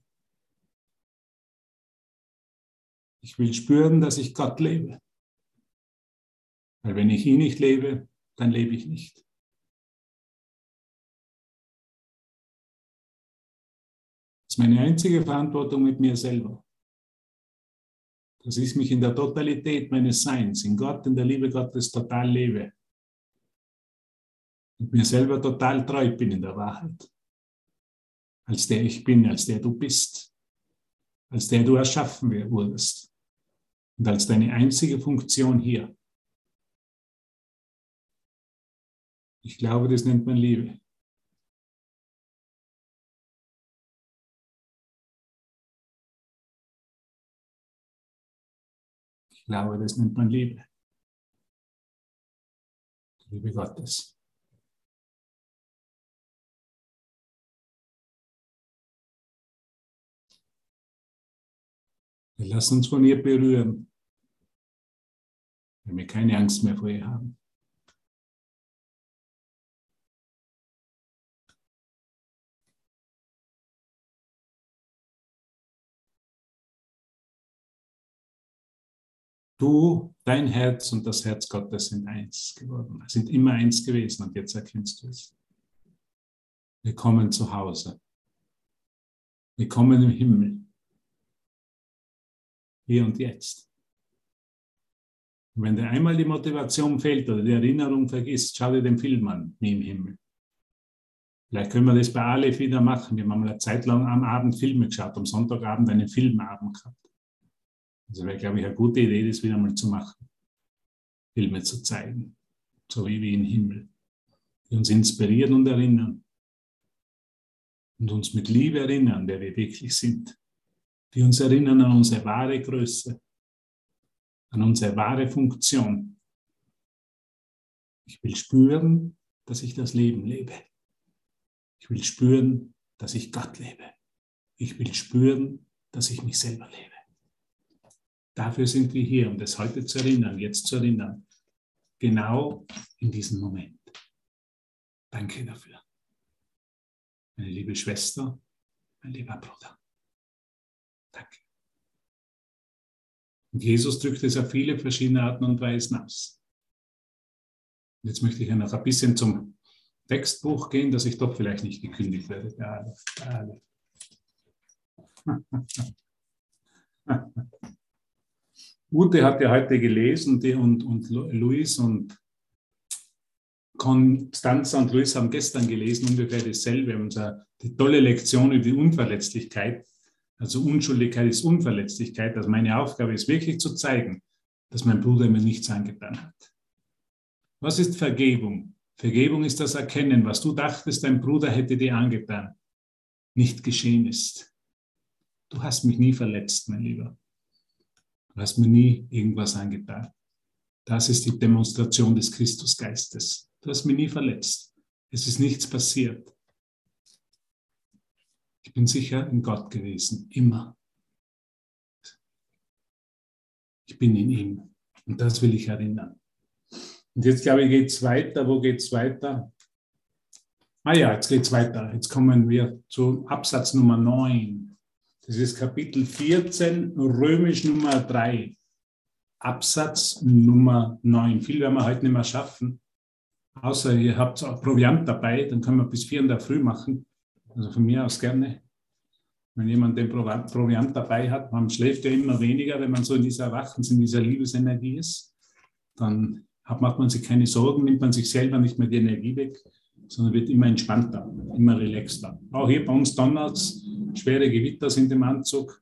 Ich will spüren, dass ich Gott lebe. Weil wenn ich ihn nicht lebe, dann lebe ich nicht. Das ist meine einzige Verantwortung mit mir selber. Dass ich mich in der Totalität meines Seins, in Gott, in der Liebe Gottes total lebe. Und mir selber total treu bin in der Wahrheit. Als der ich bin, als der du bist. Als der du erschaffen wurdest. Und als deine einzige Funktion hier. Ich glaube, das nennt man Liebe. Ich glaube, das nennt man Liebe. Liebe Gottes. Wir lassen uns von ihr berühren, wenn wir keine Angst mehr vor ihr haben. Du, dein Herz und das Herz Gottes sind eins geworden, sind immer eins gewesen und jetzt erkennst du es. Wir kommen zu Hause. Wir kommen im Himmel. Hier und jetzt. Und wenn dir einmal die Motivation fehlt oder die Erinnerung vergisst, schau dir den Film an, wie im Himmel. Vielleicht können wir das bei Aleph wieder machen. Wir haben eine Zeit lang am Abend Filme geschaut, am Sonntagabend einen Filmabend gehabt. Also wäre, glaube ich, eine gute Idee, das wieder mal zu machen. Filme zu zeigen, so wie wie im Himmel, die uns inspirieren und erinnern. Und uns mit Liebe erinnern, wer wir wirklich sind. Die uns erinnern an unsere wahre Größe, an unsere wahre Funktion. Ich will spüren, dass ich das Leben lebe. Ich will spüren, dass ich Gott lebe. Ich will spüren, dass ich mich selber lebe. Dafür sind wir hier, um das heute zu erinnern, jetzt zu erinnern. Genau in diesem Moment. Danke dafür. Meine liebe Schwester, mein lieber Bruder. Danke. Und Jesus drückt es auf viele verschiedene Arten und Weisen aus. Und jetzt möchte ich noch ein bisschen zum Textbuch gehen, dass ich doch vielleicht nicht gekündigt werde. Ja, ja. Ute hat ja heute gelesen die und, und Luis und Constanza und Luis haben gestern gelesen, ungefähr dasselbe. Unser, die tolle Lektion über die Unverletzlichkeit. Also Unschuldigkeit ist Unverletzlichkeit. Also meine Aufgabe ist wirklich zu zeigen, dass mein Bruder mir nichts angetan hat. Was ist Vergebung? Vergebung ist das Erkennen, was du dachtest, dein Bruder hätte dir angetan, nicht geschehen ist. Du hast mich nie verletzt, mein Lieber. Du hast mir nie irgendwas angetan. Das ist die Demonstration des Christusgeistes. Du hast mich nie verletzt. Es ist nichts passiert. Ich bin sicher in Gott gewesen, immer. Ich bin in ihm. Und das will ich erinnern. Und jetzt, glaube ich, geht es weiter. Wo geht es weiter? Ah ja, jetzt geht es weiter. Jetzt kommen wir zu Absatz Nummer 9. Das ist Kapitel 14, römisch Nummer 3. Absatz Nummer 9. Viel werden wir heute nicht mehr schaffen. Außer ihr habt Proviant dabei, dann können wir bis 4 in der Früh machen. Also von mir aus gerne. Wenn jemand den Proviant dabei hat, man schläft ja immer weniger, wenn man so in dieser Erwachens-, in dieser Liebesenergie ist. Dann macht man sich keine Sorgen, nimmt man sich selber nicht mehr die Energie weg, sondern wird immer entspannter, immer relaxter. Auch hier bei uns donnert schwere Gewitter sind im Anzug,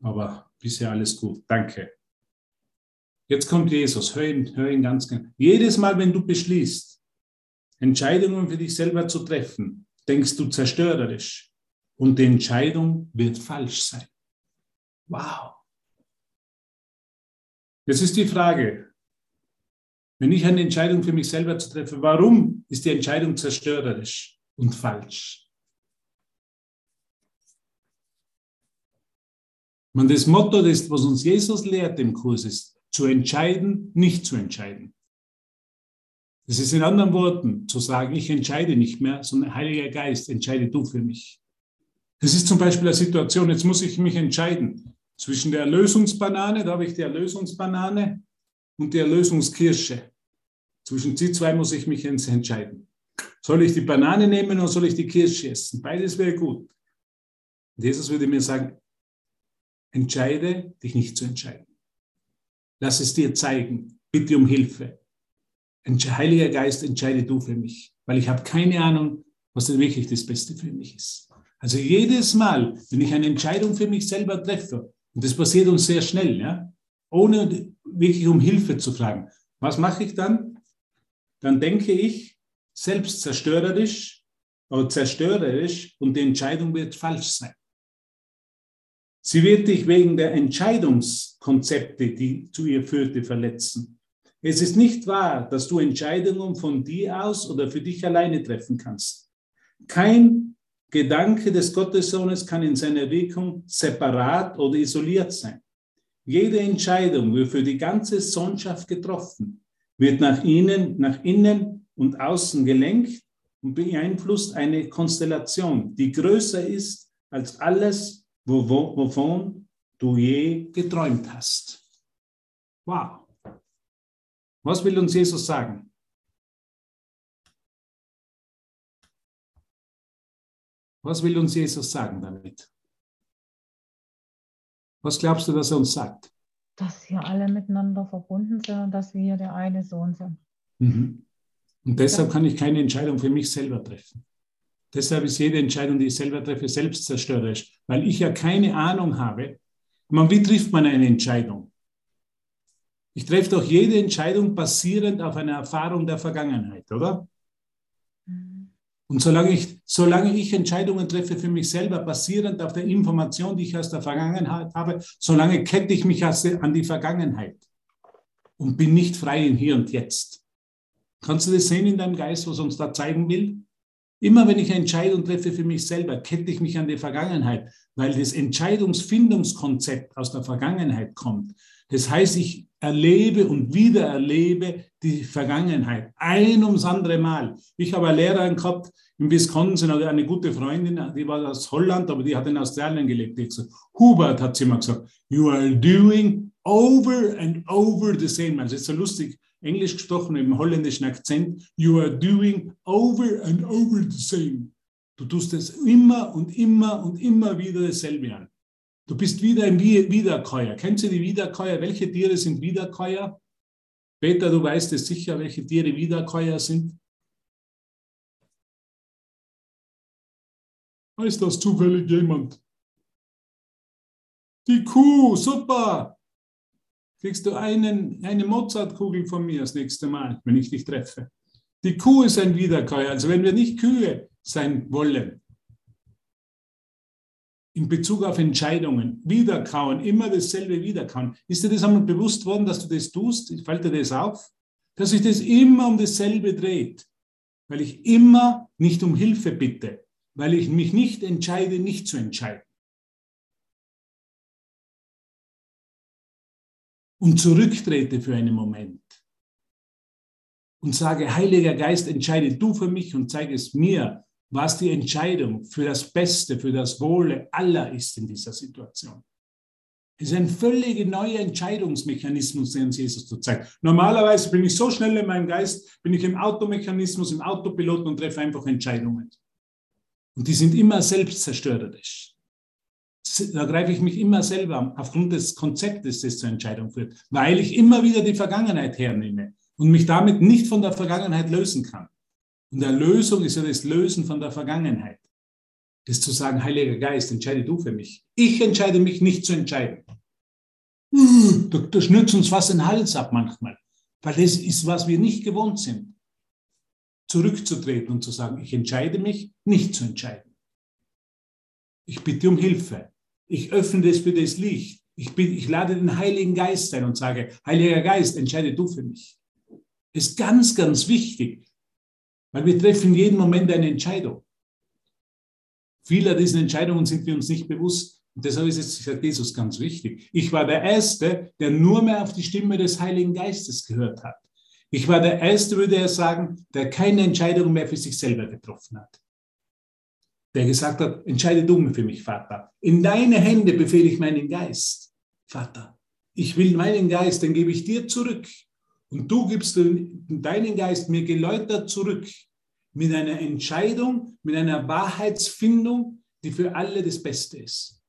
aber bisher alles gut. Danke. Jetzt kommt Jesus, hör ihn, hör ihn ganz genau. Jedes Mal, wenn du beschließt, Entscheidungen für dich selber zu treffen, denkst du zerstörerisch und die Entscheidung wird falsch sein. Wow. Jetzt ist die Frage, wenn ich eine Entscheidung für mich selber zu treffen, warum ist die Entscheidung zerstörerisch und falsch? Und das Motto, das, was uns Jesus lehrt im Kurs, ist, zu entscheiden, nicht zu entscheiden. Das ist in anderen Worten zu sagen, ich entscheide nicht mehr, sondern Heiliger Geist, entscheide du für mich. Das ist zum Beispiel eine Situation, jetzt muss ich mich entscheiden zwischen der Erlösungsbanane, da habe ich die Erlösungsbanane und die Erlösungskirsche. Zwischen die zwei muss ich mich entscheiden. Soll ich die Banane nehmen oder soll ich die Kirsche essen? Beides wäre gut. Und Jesus würde mir sagen, entscheide dich nicht zu entscheiden. Lass es dir zeigen. Bitte um Hilfe. Heiliger Geist, entscheide du für mich, weil ich habe keine Ahnung, was denn wirklich das Beste für mich ist. Also jedes Mal, wenn ich eine Entscheidung für mich selber treffe, und das passiert uns sehr schnell, ja, ohne wirklich um Hilfe zu fragen, was mache ich dann? Dann denke ich selbst zerstörerisch oder zerstörerisch und die Entscheidung wird falsch sein. Sie wird dich wegen der Entscheidungskonzepte, die zu ihr führte, verletzen. Es ist nicht wahr, dass du Entscheidungen von dir aus oder für dich alleine treffen kannst. Kein Gedanke des Gottessohnes kann in seiner Wirkung separat oder isoliert sein. Jede Entscheidung wird für die ganze Sohnschaft getroffen, wird nach innen, nach innen und außen gelenkt und beeinflusst eine Konstellation, die größer ist als alles, wovon du je geträumt hast. Wow. Was will uns Jesus sagen? Was will uns Jesus sagen damit? Was glaubst du, dass er uns sagt? Dass wir alle miteinander verbunden sind und dass wir der eine Sohn sind. Mhm. Und deshalb kann ich keine Entscheidung für mich selber treffen. Deshalb ist jede Entscheidung, die ich selber treffe, selbstzerstörerisch, weil ich ja keine Ahnung habe. Man, wie trifft man eine Entscheidung? Ich treffe doch jede Entscheidung basierend auf einer Erfahrung der Vergangenheit, oder? Und solange ich, solange ich Entscheidungen treffe für mich selber, basierend auf der Information, die ich aus der Vergangenheit habe, solange kette ich mich an die Vergangenheit und bin nicht frei im Hier und Jetzt. Kannst du das sehen in deinem Geist, was uns da zeigen will? Immer wenn ich eine Entscheidung treffe für mich selber, kette ich mich an die Vergangenheit, weil das Entscheidungsfindungskonzept aus der Vergangenheit kommt. Das heißt, ich erlebe und wieder erlebe die Vergangenheit ein ums andere Mal. Ich habe eine Lehrerin gehabt in Wisconsin, eine gute Freundin, die war aus Holland, aber die hat in Australien gelebt. Ich gesagt, Hubert hat sie immer gesagt, you are doing over and over the same. Also, ist so lustig. Englisch gesprochen dem holländischen Akzent, you are doing over and over the same. Du tust es immer und immer und immer wieder dasselbe an. Du bist wieder ein Wiederkäuer. Kennst du die Wiederkäuer? Welche Tiere sind Wiederkäuer? Peter, du weißt es sicher, welche Tiere Wiederkäuer sind. Weiß das zufällig jemand? Die Kuh, super. kriegst du einen, eine Mozartkugel von mir das nächste Mal, wenn ich dich treffe. Die Kuh ist ein Wiederkäuer. Also wenn wir nicht Kühe sein wollen, in Bezug auf Entscheidungen, wiederkauen, immer dasselbe wiederkauen. Ist dir das einmal bewusst worden, dass du das tust? Ich falte das auf, dass sich das immer um dasselbe dreht, weil ich immer nicht um Hilfe bitte, weil ich mich nicht entscheide, nicht zu entscheiden. Und zurücktrete für einen Moment und sage, Heiliger Geist, entscheide du für mich und zeige es mir, was die Entscheidung für das Beste, für das Wohle aller ist in dieser Situation. Es ist ein völlig neuer Entscheidungsmechanismus, den Jesus zu zeigen. Normalerweise bin ich so schnell in meinem Geist, bin ich im Automechanismus, im Autopiloten und treffe einfach Entscheidungen. Und die sind immer selbstzerstörerisch. Da greife ich mich immer selber aufgrund des Konzeptes, das zur Entscheidung führt, weil ich immer wieder die Vergangenheit hernehme und mich damit nicht von der Vergangenheit lösen kann. Und Erlösung ist ja das Lösen von der Vergangenheit. Das zu sagen, Heiliger Geist, entscheide du für mich. Ich entscheide mich nicht zu entscheiden. Da, da schnürt uns was den Hals ab manchmal, weil das ist, was wir nicht gewohnt sind. Zurückzutreten und zu sagen, ich entscheide mich nicht zu entscheiden. Ich bitte um Hilfe. Ich öffne das für das Licht. Ich, bin, ich lade den Heiligen Geist ein und sage, Heiliger Geist, entscheide du für mich. Ist ganz, ganz wichtig, weil wir treffen jeden Moment eine Entscheidung. Viele dieser Entscheidungen sind wir uns nicht bewusst. Und deshalb ist es, sagt Jesus, ganz wichtig. Ich war der Erste, der nur mehr auf die Stimme des Heiligen Geistes gehört hat. Ich war der Erste, würde er sagen, der keine Entscheidung mehr für sich selber getroffen hat. Der gesagt hat, entscheide du für mich, Vater. In deine Hände befehle ich meinen Geist, Vater. Ich will meinen Geist, den gebe ich dir zurück. Und du gibst deinen Geist mir geläutert zurück mit einer Entscheidung, mit einer Wahrheitsfindung, die für alle das Beste ist.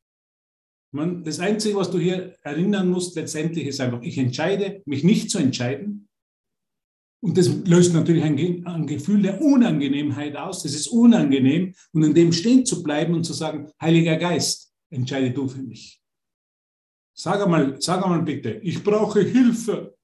Man, das Einzige, was du hier erinnern musst, letztendlich ist einfach, ich entscheide, mich nicht zu entscheiden. Und das löst natürlich ein, ein Gefühl der Unangenehmheit aus. Das ist unangenehm. Und in dem stehen zu bleiben und zu sagen, Heiliger Geist, entscheide du für mich. Sag einmal, sag einmal bitte, ich brauche Hilfe.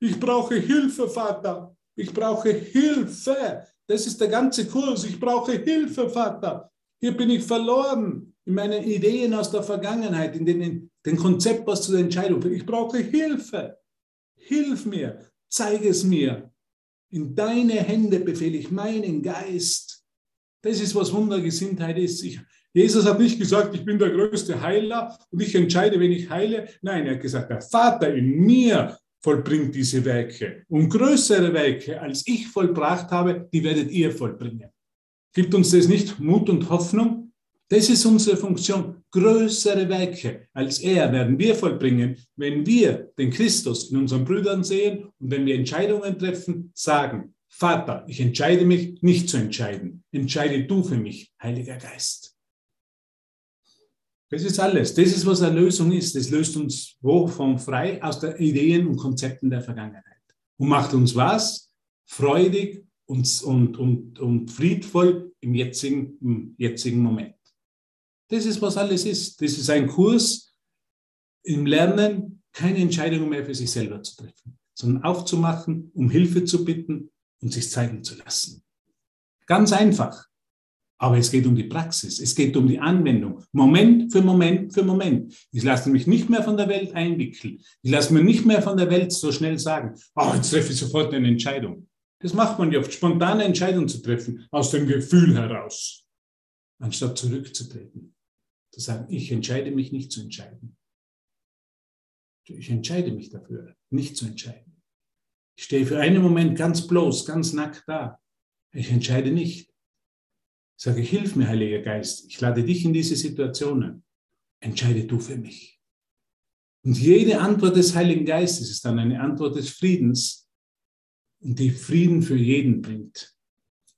Ich brauche Hilfe, Vater. Ich brauche Hilfe. Das ist der ganze Kurs. Ich brauche Hilfe, Vater. Hier bin ich verloren in meinen Ideen aus der Vergangenheit, in den, den Konzept, was zu der Entscheidung führt. Ich brauche Hilfe. Hilf mir. Zeige es mir. In deine Hände befehle ich meinen Geist. Das ist, was Wundergesinntheit ist. Ich, Jesus hat nicht gesagt, ich bin der größte Heiler und ich entscheide, wenn ich heile. Nein, er hat gesagt, der Vater in mir vollbringt diese Werke. Und größere Werke, als ich vollbracht habe, die werdet ihr vollbringen. Gibt uns das nicht Mut und Hoffnung? Das ist unsere Funktion. Größere Werke als er werden wir vollbringen, wenn wir den Christus in unseren Brüdern sehen und wenn wir Entscheidungen treffen, sagen, Vater, ich entscheide mich nicht zu entscheiden. Entscheide du für mich, Heiliger Geist. Das ist alles. Das ist, was Erlösung ist. Das löst uns wovon frei aus den Ideen und Konzepten der Vergangenheit. Und macht uns was? Freudig und, und, und, und friedvoll im jetzigen, im jetzigen Moment. Das ist, was alles ist. Das ist ein Kurs im Lernen, keine Entscheidungen mehr für sich selber zu treffen, sondern aufzumachen, um Hilfe zu bitten und sich zeigen zu lassen. Ganz einfach. Aber es geht um die Praxis, es geht um die Anwendung. Moment für Moment für Moment. Ich lasse mich nicht mehr von der Welt einwickeln. Ich lasse mir nicht mehr von der Welt so schnell sagen, oh, jetzt treffe ich sofort eine Entscheidung. Das macht man ja oft, spontane Entscheidungen zu treffen, aus dem Gefühl heraus, anstatt zurückzutreten. Zu sagen, ich entscheide mich nicht zu entscheiden. Ich entscheide mich dafür, nicht zu entscheiden. Ich stehe für einen Moment ganz bloß, ganz nackt da. Ich entscheide nicht. Ich sage, hilf mir, Heiliger Geist. Ich lade dich in diese Situationen. Entscheide du für mich. Und jede Antwort des Heiligen Geistes ist dann eine Antwort des Friedens und die Frieden für jeden bringt.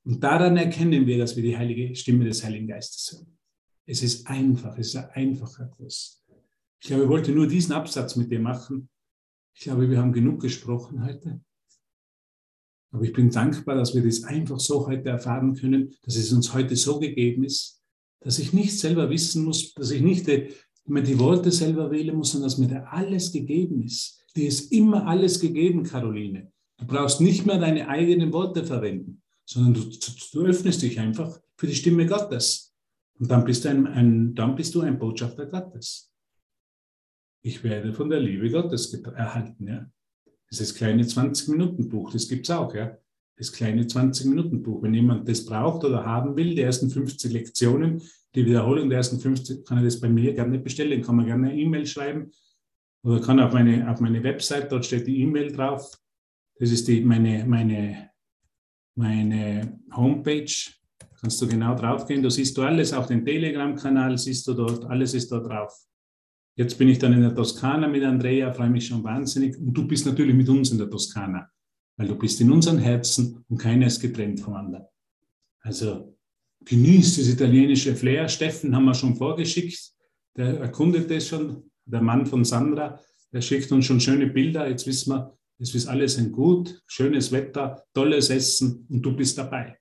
Und daran erkennen wir, dass wir die heilige Stimme des Heiligen Geistes hören. Es ist einfach, es ist ein einfacher Kurs. Ich glaube, ich wollte nur diesen Absatz mit dir machen. Ich glaube, wir haben genug gesprochen heute. Aber ich bin dankbar, dass wir das einfach so heute erfahren können, dass es uns heute so gegeben ist, dass ich nicht selber wissen muss, dass ich nicht man die Worte selber wählen muss, sondern dass mir da alles gegeben ist. Dir ist immer alles gegeben, Caroline. Du brauchst nicht mehr deine eigenen Worte verwenden, sondern du, du öffnest dich einfach für die Stimme Gottes. Und dann bist, du ein, ein, dann bist du ein Botschafter Gottes. Ich werde von der Liebe Gottes erhalten. Ja? Das ist das kleine 20-Minuten-Buch, das gibt es auch. Ja? Das kleine 20-Minuten-Buch. Wenn jemand das braucht oder haben will, die ersten 50 Lektionen, die Wiederholung der ersten 50, kann er das bei mir gerne bestellen, kann man gerne eine E-Mail schreiben oder kann auf meine, auf meine Website, dort steht die E-Mail drauf. Das ist die, meine, meine, meine Homepage. Kannst du genau drauf gehen. Da siehst du alles, auf dem Telegram-Kanal siehst du dort, alles ist dort drauf. Jetzt bin ich dann in der Toskana mit Andrea, freue mich schon wahnsinnig. Und du bist natürlich mit uns in der Toskana, weil du bist in unseren Herzen und keiner ist getrennt voneinander. Also genießt das italienische Flair. Steffen haben wir schon vorgeschickt. Der erkundet das schon. Der Mann von Sandra, der schickt uns schon schöne Bilder. Jetzt wissen wir, es ist alles ein gut, schönes Wetter, tolles Essen und du bist dabei.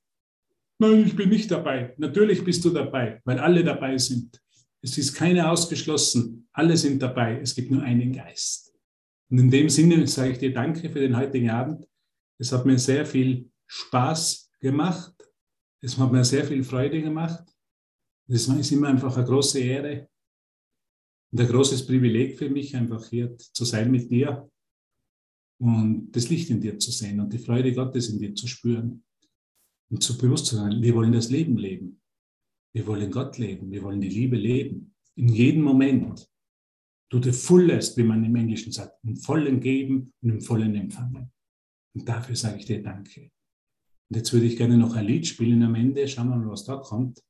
Nein, ich bin nicht dabei. Natürlich bist du dabei, weil alle dabei sind. Es ist keiner ausgeschlossen. Alle sind dabei. Es gibt nur einen Geist. Und in dem Sinne sage ich dir Danke für den heutigen Abend. Es hat mir sehr viel Spaß gemacht. Es hat mir sehr viel Freude gemacht. Es ist immer einfach eine große Ehre und ein großes Privileg für mich, einfach hier zu sein mit dir und das Licht in dir zu sehen und die Freude Gottes in dir zu spüren und zu bewusst zu sein, wir wollen das Leben leben. Wir wollen Gott leben. Wir wollen die Liebe leben. In jedem Moment. Du the fullest, wie man im Englischen sagt, im vollen Geben und im vollen Empfangen. Und dafür sage ich dir Danke. Und jetzt würde ich gerne noch ein Lied spielen am Ende. Schauen wir mal, was da kommt.